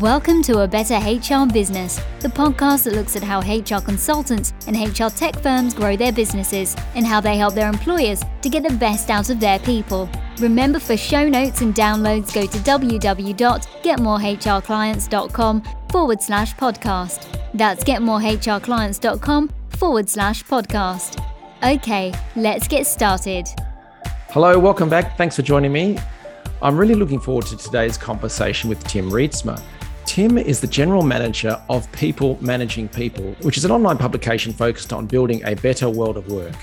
Welcome to A Better HR Business, the podcast that looks at how HR consultants and HR tech firms grow their businesses and how they help their employers to get the best out of their people. Remember, for show notes and downloads, go to www.getmorehrclients.com forward slash podcast. That's getmorehrclients.com forward slash podcast. Okay, let's get started. Hello, welcome back. Thanks for joining me. I'm really looking forward to today's conversation with Tim Reitsma. Tim is the general manager of People Managing People, which is an online publication focused on building a better world of work.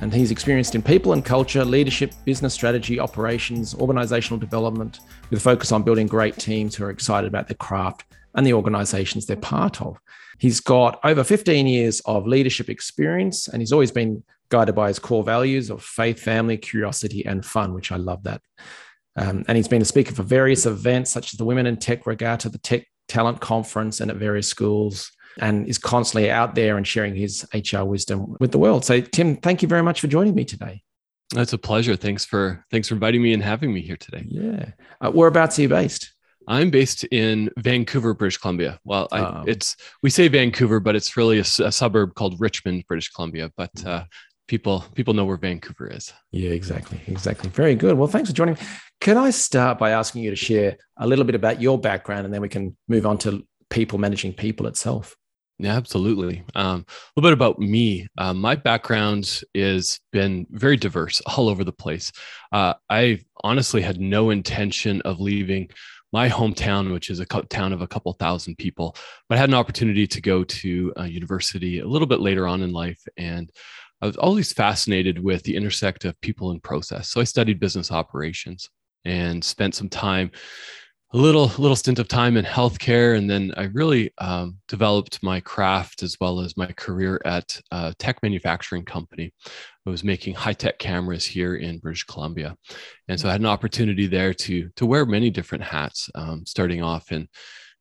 And he's experienced in people and culture, leadership, business strategy, operations, organizational development, with a focus on building great teams who are excited about their craft and the organizations they're part of. He's got over 15 years of leadership experience, and he's always been guided by his core values of faith, family, curiosity, and fun, which I love that. Um, and he's been a speaker for various events such as the Women in Tech Regatta, the Tech Talent Conference, and at various schools, and is constantly out there and sharing his HR wisdom with the world. So, Tim, thank you very much for joining me today. That's a pleasure. Thanks for thanks for inviting me and having me here today. Yeah. Uh, whereabouts are you based? I'm based in Vancouver, British Columbia. Well, I, oh. it's we say Vancouver, but it's really a, a, suburb called Richmond, British Columbia. But uh, people people know where Vancouver is. Yeah, exactly, exactly. Very good. Well, thanks for joining. Can I start by asking you to share a little bit about your background, and then we can move on to people managing people itself. Yeah, absolutely. Um, a little bit about me. Uh, my background has been very diverse, all over the place. Uh, I honestly had no intention of leaving my hometown, which is a town of a couple thousand people, but I had an opportunity to go to a university a little bit later on in life, and I was always fascinated with the intersect of people and process. So I studied business operations and spent some time, a little little stint of time in healthcare, and then I really um, developed my craft as well as my career at a tech manufacturing company. I was making high tech cameras here in British Columbia, and so I had an opportunity there to to wear many different hats, um, starting off in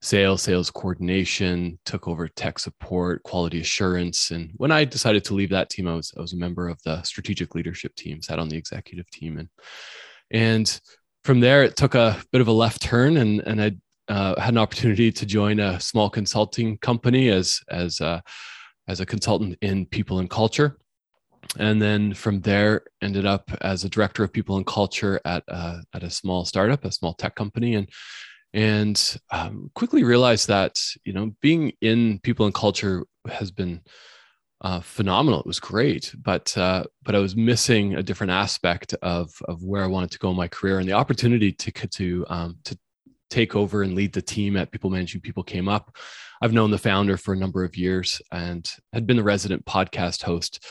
sales, sales coordination, took over tech support, quality assurance. And when I decided to leave that team, I was, I was a member of the strategic leadership team, sat on the executive team. And, and from there, it took a bit of a left turn and, and I uh, had an opportunity to join a small consulting company as, as, a, as a consultant in people and culture. And then from there, ended up as a director of people and culture at, uh, at a small startup, a small tech company. And and um, quickly realized that you know being in people and culture has been uh, phenomenal. It was great, but uh, but I was missing a different aspect of of where I wanted to go in my career, and the opportunity to to um, to take over and lead the team at People Managing People came up. I've known the founder for a number of years and had been the resident podcast host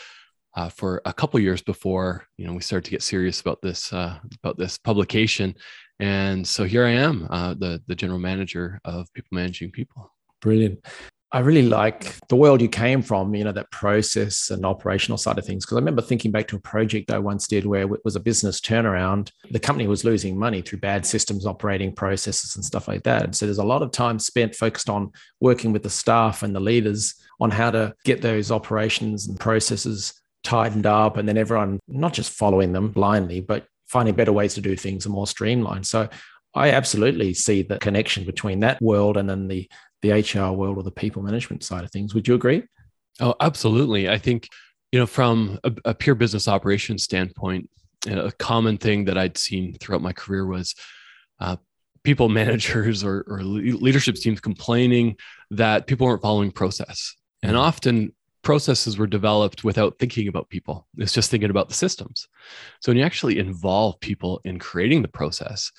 uh, for a couple years before you know we started to get serious about this uh, about this publication and so here I am, uh, the the general manager of People Managing People. Brilliant. I really like the world you came from, you know, that process and operational side of things. Because I remember thinking back to a project I once did where it was a business turnaround. The company was losing money through bad systems, operating processes, and stuff like that. And so there's a lot of time spent focused on working with the staff and the leaders on how to get those operations and processes tightened up. And then everyone not just following them blindly, but finding better ways to do things and more streamlined. So I absolutely see the connection between that world and then the the HR world or the people management side of things. Would you agree? Oh, absolutely. I think you know from a, a pure business operations standpoint, a common thing that I'd seen throughout my career was uh, people managers or, or leadership teams complaining that people weren't following process. And mm-hmm. often processes were developed without thinking about people. It's just thinking about the systems. So when you actually involve people in creating the process,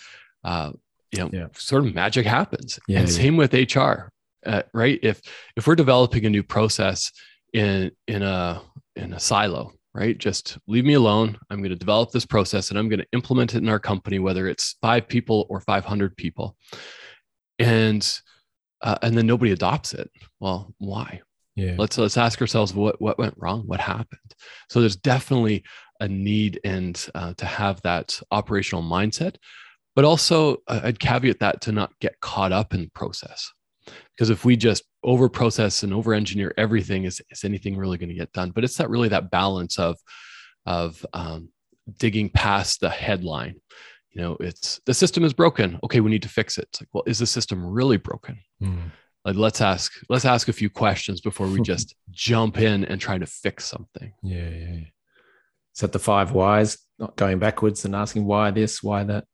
uh, you know, yeah. sort of magic happens. Yeah, and same with HR, uh, right? If if we're developing a new process in in a in a silo, right? Just leave me alone. I'm going to develop this process and I'm going to implement it in our company, whether it's five people or 500 people, and uh, and then nobody adopts it. Well, why? yeah let's let's ask ourselves what what went wrong what happened so there's definitely a need and uh, to have that operational mindset but also i'd caveat that to not get caught up in the process. Because if we just over process and over engineer everything is, is anything really going to get done? But it's that really that balance of of um, digging past the headline. You know it's the system is broken. Okay we need to fix it. It's like well is the system really broken? Mm. like let's ask let's ask a few questions before we just jump in and try to fix something. Yeah yeah. Is that the five whys? Not going backwards and asking why this why that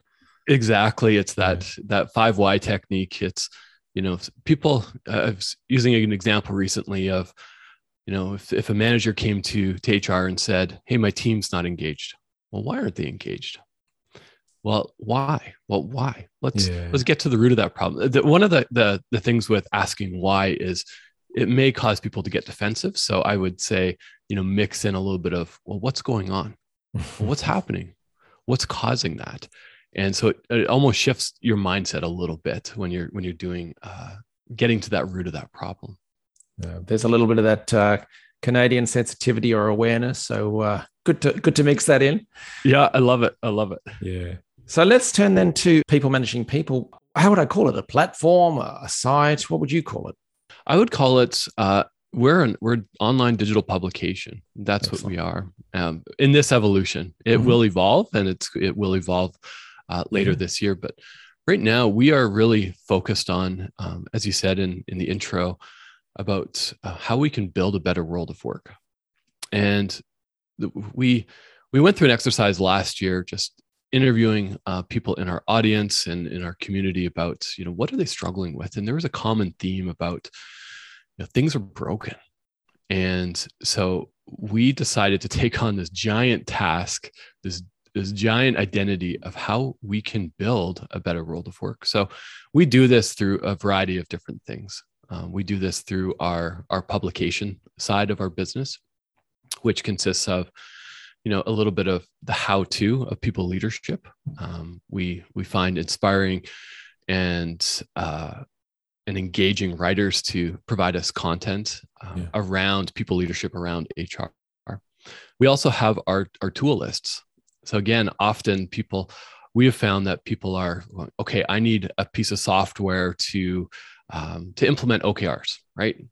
exactly. It's that that five why technique. It's you know people uh, i was using an example recently of you know if, if a manager came to, to hr and said hey my team's not engaged. Well why aren't they engaged? Well why? Well why? Let's yeah. let's get to the root of that problem. The, one of the, the the things with asking why is it may cause people to get defensive. So i would say you know mix in a little bit of well what's going on? Well, what's happening? What's causing that and so it, it, almost shifts your mindset a little bit when you're when you're doing uh, getting to that root of that problem yeah, there's a little bit of that uh, canadian sensitivity or awareness so uh, good to good to mix that in yeah i love it i love it yeah so let's turn then to people managing people. How would I call it? A platform, a site? What would you call it? I would call it. Uh, we're an we're online digital publication. That's Excellent. what we are. Um, in this evolution, it mm-hmm. will evolve, and it's it will evolve uh, later mm-hmm. this year. But right now, we are really focused on, um, as you said in in the intro, about uh, how we can build a better world of work. And we we went through an exercise last year, just interviewing uh, people in our audience and in our community about you know what are they struggling with and there was a common theme about you know, things are broken and so we decided to take on this giant task this this giant identity of how we can build a better world of work. So we do this through a variety of different things. Um, we do this through our our publication side of our business which consists of you know a little bit of the how to of people leadership. Um, we we find inspiring and uh, and engaging writers to provide us content um, yeah. around people leadership around hr we also have our our tool lists so again often people we have found that people are okay i need a piece of software to um, to implement okrs right?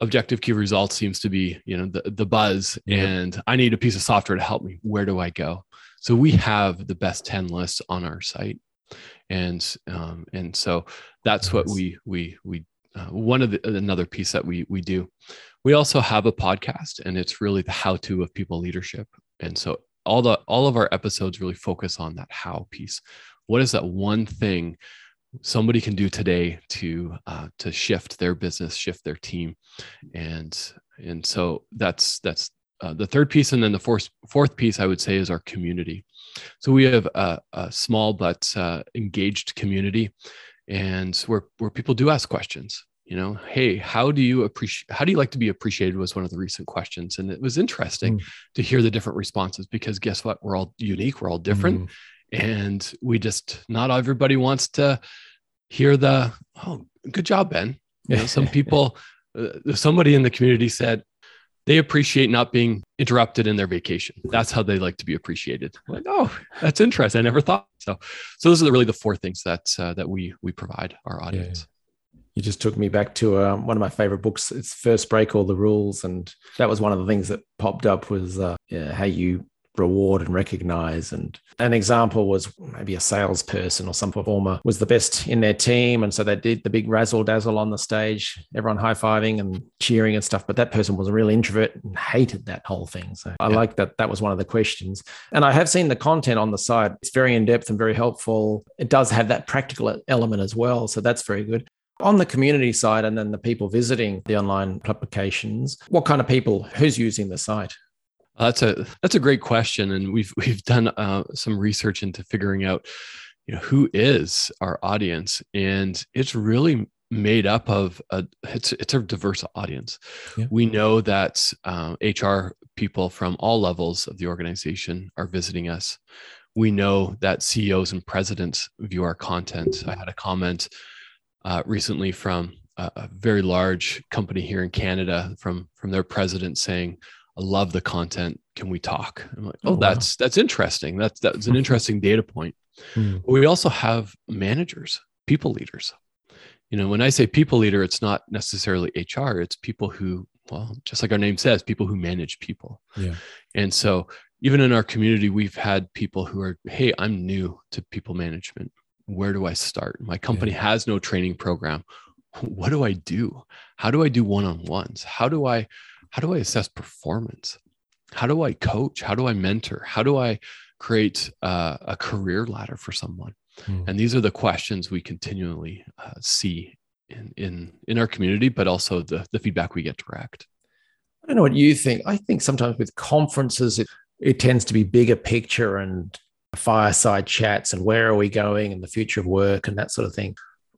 Objective key results seems to be you know the, the buzz yeah. and i need a piece of software to help me. Where do i go? So we have the best 10 lists on our site. And um, and so that's nice. what we we we uh, one of the another piece that we we do. We also have a podcast and it's really the how to of people leadership. And so all the all of our episodes really focus on that how piece what is that one thing somebody can do today to uh, to shift their business, shift their team, and and so that's that's uh, the third piece, and then the fourth fourth piece I would say is our community. So we have a, a small but uh, engaged community, and where where people do ask questions. You know, hey, how do you appreciate? How do you like to be appreciated? Was one of the recent questions, and it was interesting mm. to hear the different responses because guess what? We're all unique. We're all different. Mm and we just not everybody wants to hear the oh good job ben you know, some people uh, somebody in the community said they appreciate not being interrupted in their vacation that's how they like to be appreciated like oh that's interesting i never thought so so those are really the four things that uh, that we we provide our audience yeah. You just took me back to um, one of my favorite books. It's First Break All the Rules, and that was one of the things that popped up was uh, yeah, how you reward and recognize. And an example was maybe a salesperson or some performer was the best in their team. And so they did the big razzle dazzle on the stage, everyone high fiving and cheering and stuff. But that person was a real introvert and hated that whole thing. So I yeah. like that. That was one of the questions. And I have seen the content on the site. It's very in depth and very helpful. It does have that practical element as well. So that's very good. On the community side, and then the people visiting the online publications, what kind of people, who's using the site? Uh, that's a that's a great question, and we've we've done uh, some research into figuring out, you know, who is our audience, and it's really made up of a it's it's a diverse audience. Yeah. We know that uh, HR people from all levels of the organization are visiting us. We know that CEOs and presidents view our content. I had a comment uh, recently from a, a very large company here in Canada from from their president saying I love the content. Can we talk? I'm like, oh, oh that's wow. that's interesting. That's that's an interesting data point. Mm. We also have managers, people leaders. You know, when I say people leader, it's not necessarily HR. It's people who, well, just like our name says, people who manage people. Yeah. And so even in our community, we've had people who are, hey, I'm new to people management. Where do I start? My company yeah. has no training program. What do I do? How do I do one-on-ones? How do I how do I assess performance? How do I coach? How do I mentor? How do I create uh, a career ladder for someone? Hmm. And these are the questions we continually uh, see in, in in our community, but also the the feedback we get direct. I don't know what you think. I think sometimes with conferences, it, it tends to be bigger picture and fireside chats and where are we going and the future of work and that sort of thing.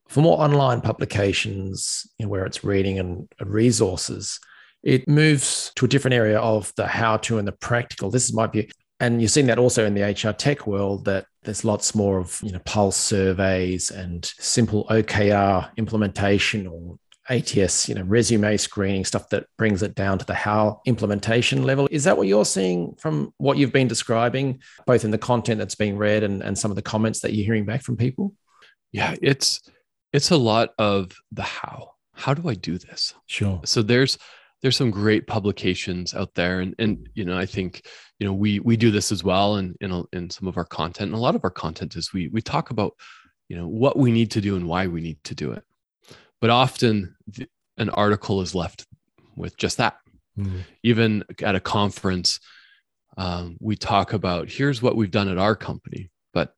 For more online publications, you know, where it's reading and resources, it moves to a different area of the how to and the practical. This might be, and you've seen that also in the HR tech world that there's lots more of you know pulse surveys and simple OKR implementation or ATS, you know, resume screening stuff that brings it down to the how implementation level. Is that what you're seeing from what you've been describing, both in the content that's being read and, and some of the comments that you're hearing back from people? Yeah, it's it's a lot of the how. How do I do this? Sure. So there's there's some great publications out there and and you know i think you know we we do this as well and in, in, in some of our content and a lot of our content is we we talk about you know what we need to do and why we need to do it but often the, an article is left with just that mm. even at a conference um, we talk about here's what we've done at our company but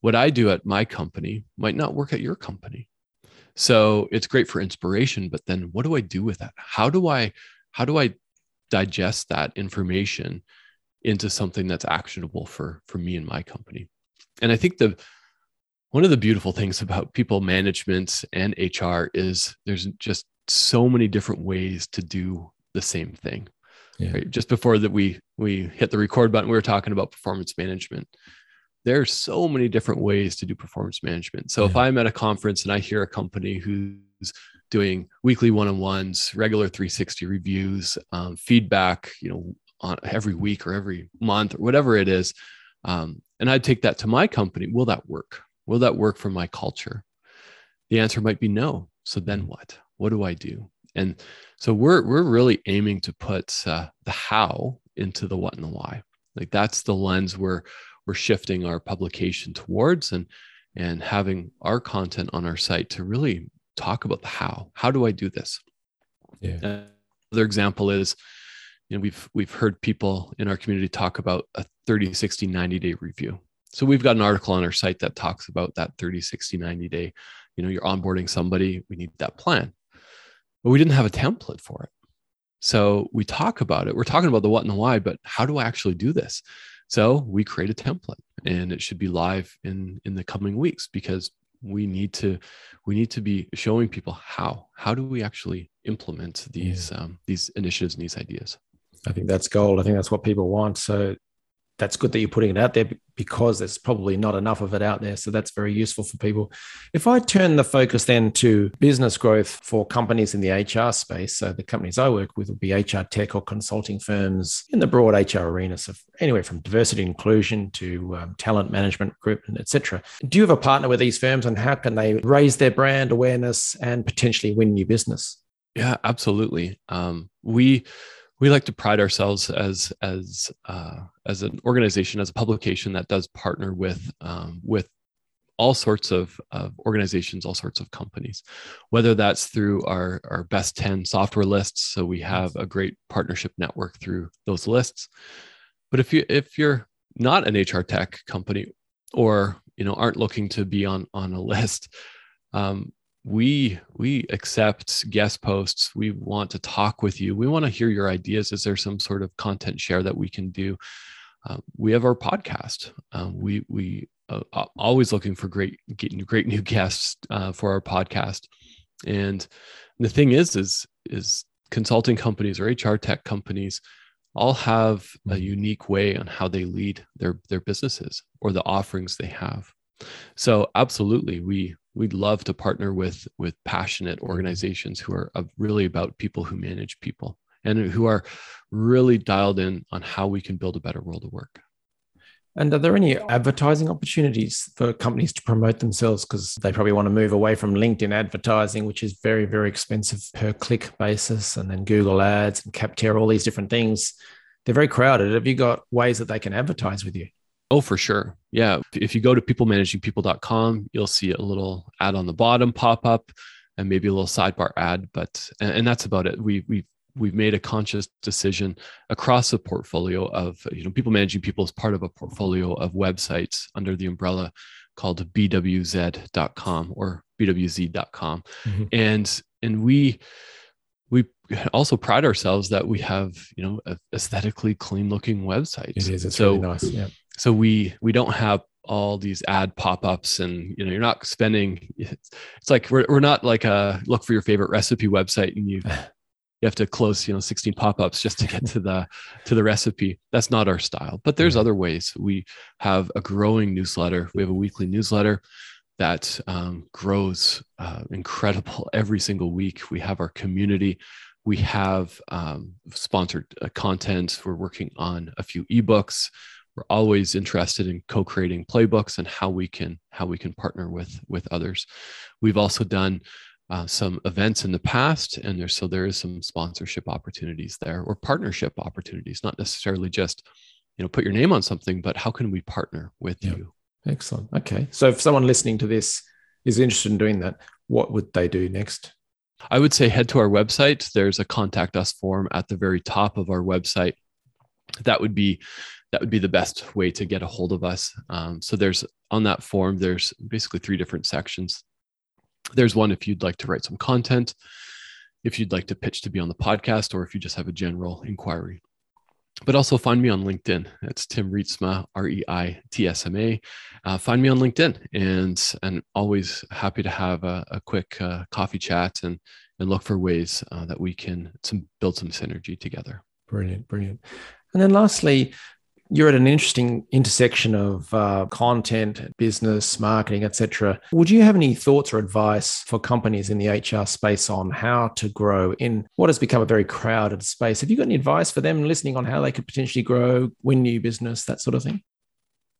what i do at my company might not work at your company so it's great for inspiration, but then what do I do with that? How do I how do I digest that information into something that's actionable for for me and my company? And I think the one of the beautiful things about people management and HR is there's just so many different ways to do the same thing. Yeah. Right? Just before that we we hit the record button, we were talking about performance management there's so many different ways to do performance management. So yeah. if I'm at a conference and I hear a company who's doing weekly one-on-ones, regular 360 reviews, um, feedback, you know, on every week or every month or whatever it is, um, and I take that to my company, will that work? Will that work for my culture? The answer might be no. So then mm. what? What do I do? And so we're we're really aiming to put uh, the how into the what and the why. Like that's the lens where we're shifting our publication towards and and having our content on our site to really talk about the how how do i do this yeah another example is you know we've we've heard people in our community talk about a 30 60 90 day review so we've got an article on our site that talks about that 30 60 90 day you know you're onboarding somebody we need that plan. But we didn't have a template for it. So we talk about it. We're talking about the what and the why but how do i actually do this? So we create a template and it should be live in in the coming weeks because we need to we need to be showing people how. How do we actually implement these yeah. um, these initiatives and these ideas? I think that's gold. I think that's what people want. So that's good that you're putting it out there because there's probably not enough of it out there. So that's very useful for people. If I turn the focus then to business growth for companies in the HR space, so the companies I work with will be HR tech or consulting firms in the broad HR arena, so anywhere from diversity inclusion to um, talent management group, and etc. Do you have a partner with these firms, and how can they raise their brand awareness and potentially win new business? Yeah, absolutely. Um, we we like to pride ourselves as as uh, as an organization as a publication that does partner with um, with all sorts of, of organizations all sorts of companies whether that's through our our best 10 software lists. So we have a great partnership network through those lists. But if you if you're not an hr tech company or you know aren't looking to be on on a list um, we we accept guest posts. We want to talk with you. We want to hear your ideas. Is there some sort of content share that we can do? Uh, we have our podcast. Um, we we uh, always looking for great getting great new guests uh, for our podcast. And the thing is is is consulting companies or hr tech companies all have a mm-hmm. unique way on how they lead their their businesses or the offerings they have. So absolutely we we'd love to partner with with passionate organizations who are really about people who manage people and who are really dialed in on how we can build a better world of work and are there any advertising opportunities for companies to promote themselves? Because they probably want to move away from LinkedIn advertising, which is very, very expensive per click basis, and then Google Ads and Capterra, all these different things. they're very crowded. Have you got ways that they can advertise with you? Oh, for sure. Yeah. If you go to peoplemanagingpeople.com, you'll see a little ad on the bottom pop up and maybe a little sidebar ad, but and, and that's about it. We we we've made a conscious decision across the portfolio of you know people managing people as part of a portfolio of websites under the umbrella called bwz.com or bwz.com mm-hmm. and and we we also pride ourselves that we have you know aesthetically clean looking websites it is it's so really nice yeah so we we don't have all these ad pop-ups and you know you're not spending it's like we're, we're not like a look for your favorite recipe website and you you have to close you know 16 pop-ups just to get to the to the recipe. That's not our style but there's other ways. We have a growing newsletter. We have a weekly newsletter that um, grows uh, incredible every single week. We have our community. We have um, sponsored uh, content. We're working on a few ebooks we're always interested in co-creating playbooks and how we can how we can partner with with others. We've also done uh, some events in the past and there's so there is some sponsorship opportunities there or partnership opportunities not necessarily just you know put your name on something but how can we partner with yeah. you? Excellent. Okay. So if someone listening to this is interested in doing that what would they do next? I would say head to our website. There's a contact us form at the very top of our website that would be that would be the best way to get a hold of us um, so there's on that form there's basically three different sections there's one if you'd like to write some content, if you'd like to pitch to be on the podcast, or if you just have a general inquiry. But also find me on LinkedIn. It's Tim Reitsma, R E I T S M A. Uh, find me on LinkedIn, and and always happy to have a, a quick uh, coffee chat and and look for ways uh, that we can some, build some synergy together. Brilliant, brilliant. And then lastly, you're at an interesting intersection of uh, content, business, marketing, etc. Would you have any thoughts or advice for companies in the HR space on how to grow in what has become a very crowded space? Have you got any advice for them listening on how they could potentially grow, win new business, that sort of thing?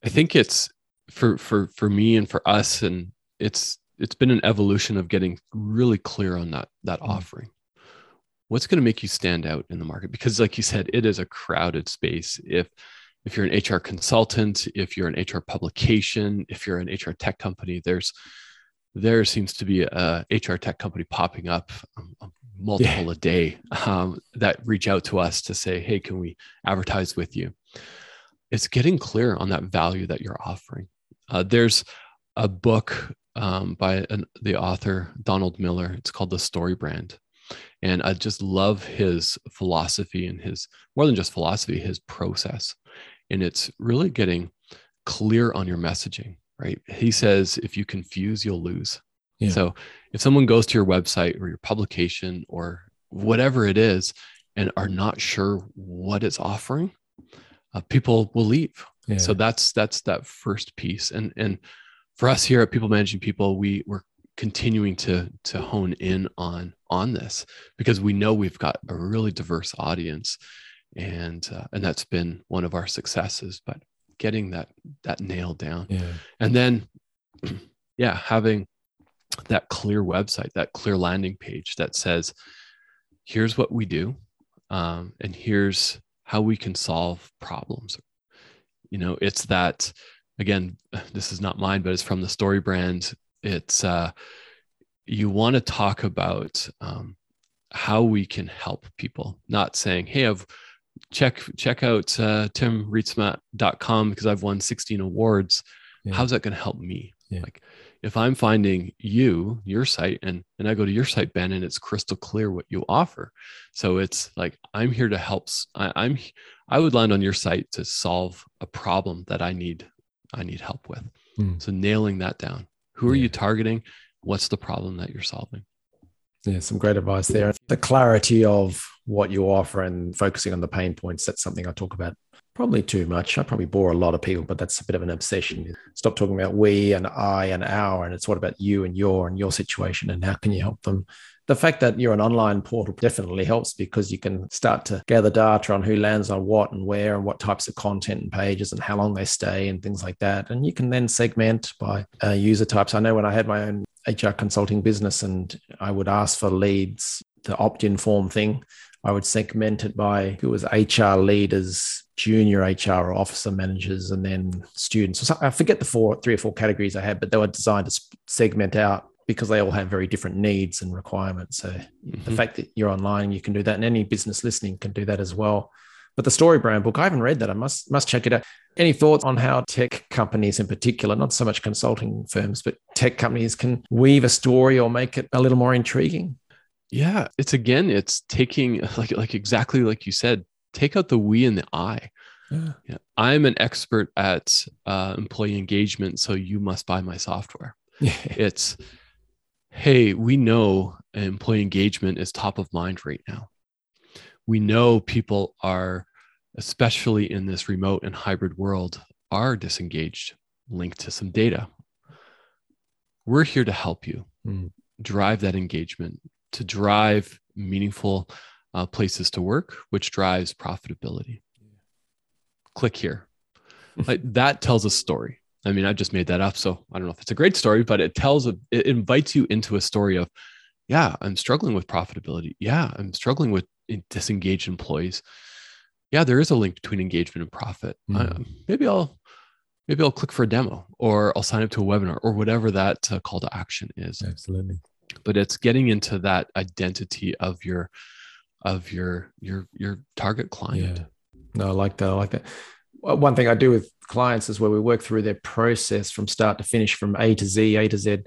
I think it's for for for me and for us, and it's it's been an evolution of getting really clear on that that mm. offering what's going to make you stand out in the market because like you said it is a crowded space if if you're an HR consultant, if you're an HR publication, if you're an HR tech company, there's there seems to be a HR tech company popping up um, um, multiple yeah. a day um, that reach out to us to say, "Hey, can we advertise with you?" It's getting clear on that value that you're offering. Uh, there's a book um, by an, the author Donald Miller. It's called The Story Brand, and I just love his philosophy and his more than just philosophy, his process. And it's really getting clear on your messaging right? He says if you confuse you'll lose. Yeah. so if someone goes to your website or your publication or whatever it is and are not sure what it's offering uh, people will leave. Yeah. so that's that's that first piece. And and for us here at people managing people we we're continuing to to hone in on on this because we know we've got a really diverse audience and uh, and that's been one of our successes but getting that that nailed down yeah. and then yeah having that clear website that clear landing page that says here's what we do um, and here's how we can solve problems you know it's that again this is not mine but it's from the story brand it's uh, you want to talk about um, how we can help people not saying hey i've check check out uh, timreitsma.com because I've won 16 awards. Yeah. How's that going to help me? Yeah. Like if I'm finding you, your site, and and I go to your site, Ben, and it's crystal clear what you offer. So it's like I'm here to help. I, I'm I would land on your site to solve a problem that I need I need help with. Mm. So nailing that down. Who are yeah. you targeting? What's the problem that you're solving? Yeah, some great advice there. The clarity of what you offer and focusing on the pain points, that's something I talk about probably too much. I probably bore a lot of people, but that's a bit of an obsession. Stop talking about we and I and our, and it's what about you and your and your situation and how can you help them? The fact that you're an online portal definitely helps because you can start to gather data on who lands on what and where and what types of content and pages and how long they stay and things like that. And you can then segment by uh, user types. I know when I had my own HR consulting business and I would ask for leads, the opt in form thing. I would segment it by who was HR leaders, junior HR or officer managers, and then students. I forget the four, three or four categories I had, but they were designed to segment out because they all have very different needs and requirements. So mm-hmm. the fact that you're online, you can do that, and any business listening can do that as well. But the Story Brand book, I haven't read that. I must must check it out. Any thoughts on how tech companies, in particular, not so much consulting firms, but tech companies, can weave a story or make it a little more intriguing? Yeah, it's again, it's taking like like exactly like you said, take out the we and the I. Yeah. yeah. I'm an expert at uh, employee engagement, so you must buy my software. Yeah. It's hey, we know employee engagement is top of mind right now. We know people are, especially in this remote and hybrid world, are disengaged, linked to some data. We're here to help you mm. drive that engagement, to drive meaningful uh, places to work, which drives profitability. Click here. like, that tells a story. I mean, I just made that up. So I don't know if it's a great story, but it tells, a, it invites you into a story of, yeah, I'm struggling with profitability. Yeah, I'm struggling with disengaged employees. Yeah, there is a link between engagement and profit. Mm. Uh, maybe I'll, maybe I'll click for a demo or I'll sign up to a webinar or whatever that uh, call to action is. Absolutely. But it's getting into that identity of your, of your, your, your target client. Yeah. No, I like that. I like that one thing I do with clients is where we work through their process from start to finish, from A to Z, A to Z.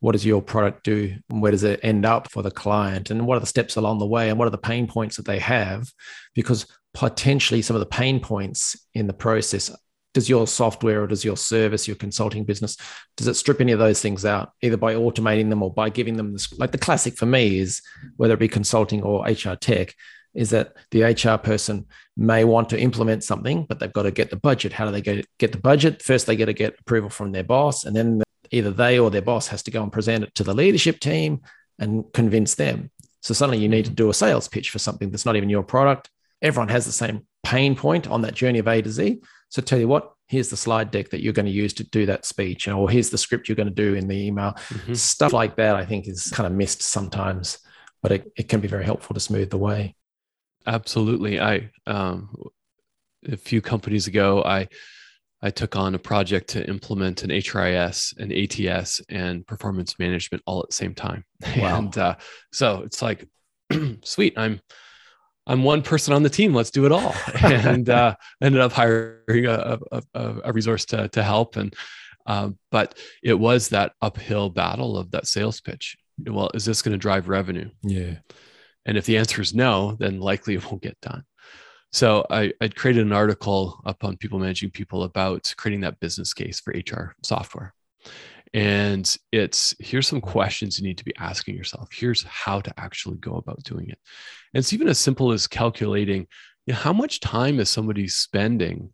What does your product do? And Where does it end up for the client? And what are the steps along the way? And what are the pain points that they have? Because potentially some of the pain points in the process does your software or does your service your consulting business does it strip any of those things out either by automating them or by giving them this like the classic for me is whether it be consulting or hr tech is that the HR person may want to implement something, but they've got to get the budget. How do they get, get the budget? First, they got to get approval from their boss, and then either they or their boss has to go and present it to the leadership team and convince them. So suddenly you need to do a sales pitch for something that's not even your product. Everyone has the same pain point on that journey of A to Z. So tell you what, here's the slide deck that you're going to use to do that speech, or here's the script you're going to do in the email. Mm-hmm. Stuff like that, I think, is kind of missed sometimes, but it, it can be very helpful to smooth the way. Absolutely. I um, a few companies ago, I I took on a project to implement an HRIS, an ATS, and performance management all at the same time. Wow. And uh, so it's like, sweet. I'm I'm one person on the team. Let's do it all. and uh, ended up hiring a, a, a resource to to help. And um, but it was that uphill battle of that sales pitch. Well, is this going to drive revenue? Yeah. And if the answer is no, then likely it won't get done. So I, I created an article up on People Managing People about creating that business case for HR software. And it's here's some questions you need to be asking yourself. Here's how to actually go about doing it. And it's even as simple as calculating you know, how much time is somebody spending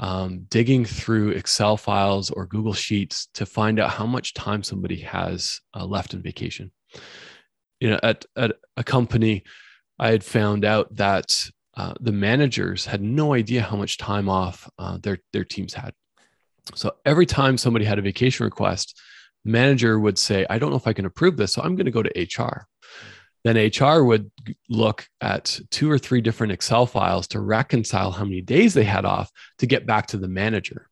um, digging through Excel files or Google Sheets to find out how much time somebody has uh, left in vacation you know, at, at a company, I had found out that uh, the managers had no idea how much time off uh, their their teams had. So every time somebody had a vacation request, manager would say, "I don't know if I can approve this, so I'm going to go to HR." Then HR would look at two or three different Excel files to reconcile how many days they had off to get back to the manager.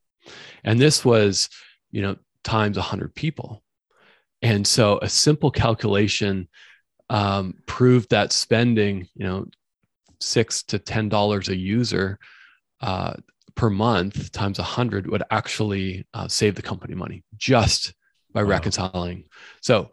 And this was, you know, times 100 people. And so a simple calculation um, proved that spending, you know, six to ten dollars a user uh, per month times a hundred would actually uh, save the company money just by wow. reconciling. So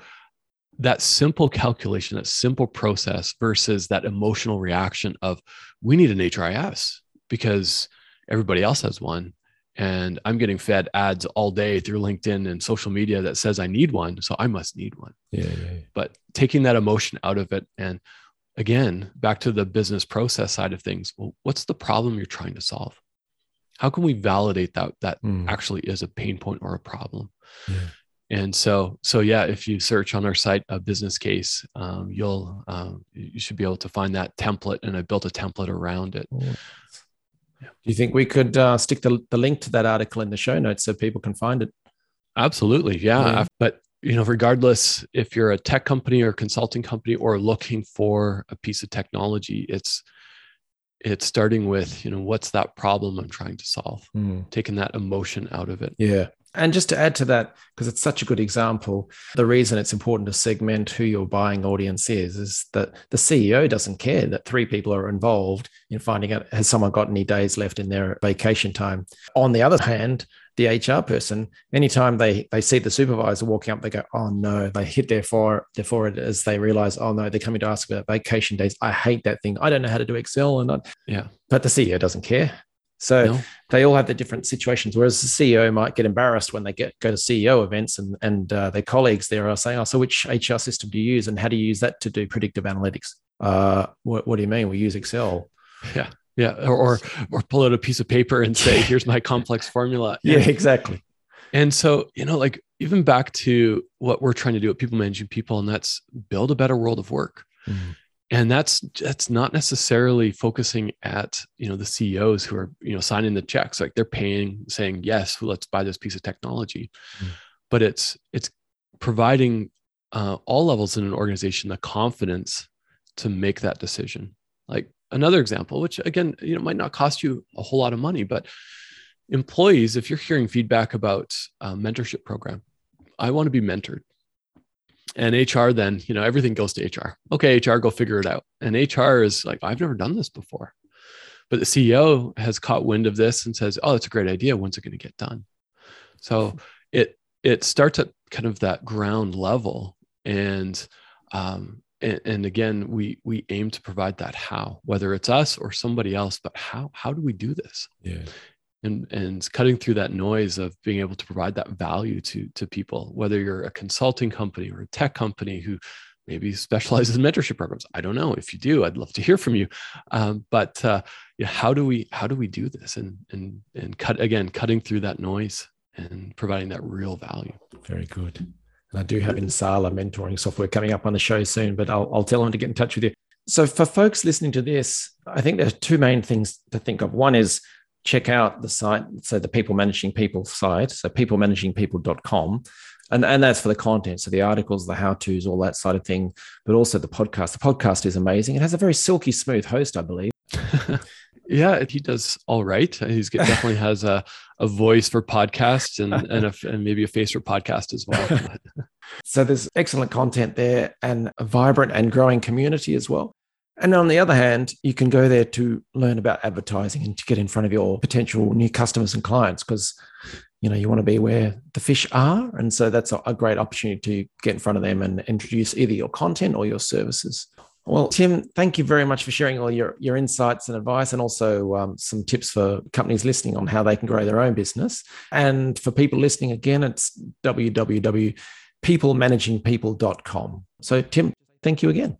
that simple calculation, that simple process versus that emotional reaction of we need an HRIS because everybody else has one and I'm getting fed ads all day through LinkedIn and social media that says I need one, so I must need one. Yeah, yeah, yeah. But taking that emotion out of it, and again, back to the business process side of things. Well, what's the problem you're trying to solve? How can we validate that that mm. actually is a pain point or a problem? Yeah. And so, so yeah, if you search on our site a business case, um, you'll um, you should be able to find that template, and I built a template around it. Oh do you think we could uh, stick the, the link to that article in the show notes so people can find it? Absolutely. Yeah. yeah. But you know, regardless if you're a tech company or consulting company or looking for a piece of technology, it's it's starting with you know what's that problem i'm trying to solve mm. taking that emotion out of it yeah and just to add to that because it's such a good example the reason it's important to segment who your buying audience is is that the ceo doesn't care that three people are involved in finding out has someone got any days left in their vacation time on the other hand the HR person, anytime they they see the supervisor walking up, they go, "Oh no!" They hit their fore their forehead as they realize, "Oh no!" They're coming to ask about vacation days. I hate that thing. I don't know how to do Excel, and I, yeah, but the CEO doesn't care. So no. they all have their different situations. Whereas the CEO might get embarrassed when they get go to CEO events and and uh, their colleagues there are saying, "Oh, so which HR system do you use, and how do you use that to do predictive analytics?" Uh, what, what do you mean? We use Excel. Yeah. Yeah, or, or or pull out a piece of paper and say, "Here's my complex formula." Yeah, exactly. And so, you know, like even back to what we're trying to do at people managing people, and that's build a better world of work. Mm-hmm. And that's that's not necessarily focusing at you know the CEOs who are you know signing the checks, like they're paying, saying yes, let's buy this piece of technology. Mm-hmm. But it's it's providing uh, all levels in an organization the confidence to make that decision. Like another example, which again, you know, might not cost you a whole lot of money, but employees, if you're hearing feedback about a mentorship program, I want to be mentored. And HR then, you know, everything goes to HR. Okay, HR, go figure it out. And HR is like, I've never done this before. But the CEO has caught wind of this and says, Oh, that's a great idea. When's it going to get done? So it it starts at kind of that ground level. And um, and, and, again we we aim to provide that how whether it's us or somebody else but how how do we do this yeah and and cutting through that noise of being able to provide that value to to people whether you're a consulting company or a tech company who maybe specializes in mentorship programs. I don't know. If you do i'd love to hear from you. Um, but uh, yeah, how do we how do we do this and and and cut again cutting through that noise and providing that real value? Very good. And I do have Insala mentoring software coming up on the show soon, but I'll, I'll tell them to get in touch with you. So, for folks listening to this, I think there's two main things to think of. One is check out the site, so the People Managing People site, so peoplemanagingpeople.com. And, and that's for the content, so the articles, the how to's, all that side of thing, but also the podcast. The podcast is amazing. It has a very silky smooth host, I believe. Yeah, he does all right. He's definitely has a, a voice for podcasts and and, a, and maybe a face for podcast as well. so there's excellent content there and a vibrant and growing community as well. And on the other hand, you can go there to learn about advertising and to get in front of your potential new customers and clients because you know you want to be where the fish are and so that's a, great opportunity to get in front of them and introduce either your content or your services well, Tim, thank you very much for sharing all your, your insights and advice and also um, some tips for companies listening on how they can grow their own business. And for people listening, again, it's www.peoplemanagingpeople.com. So, Tim, thank you again.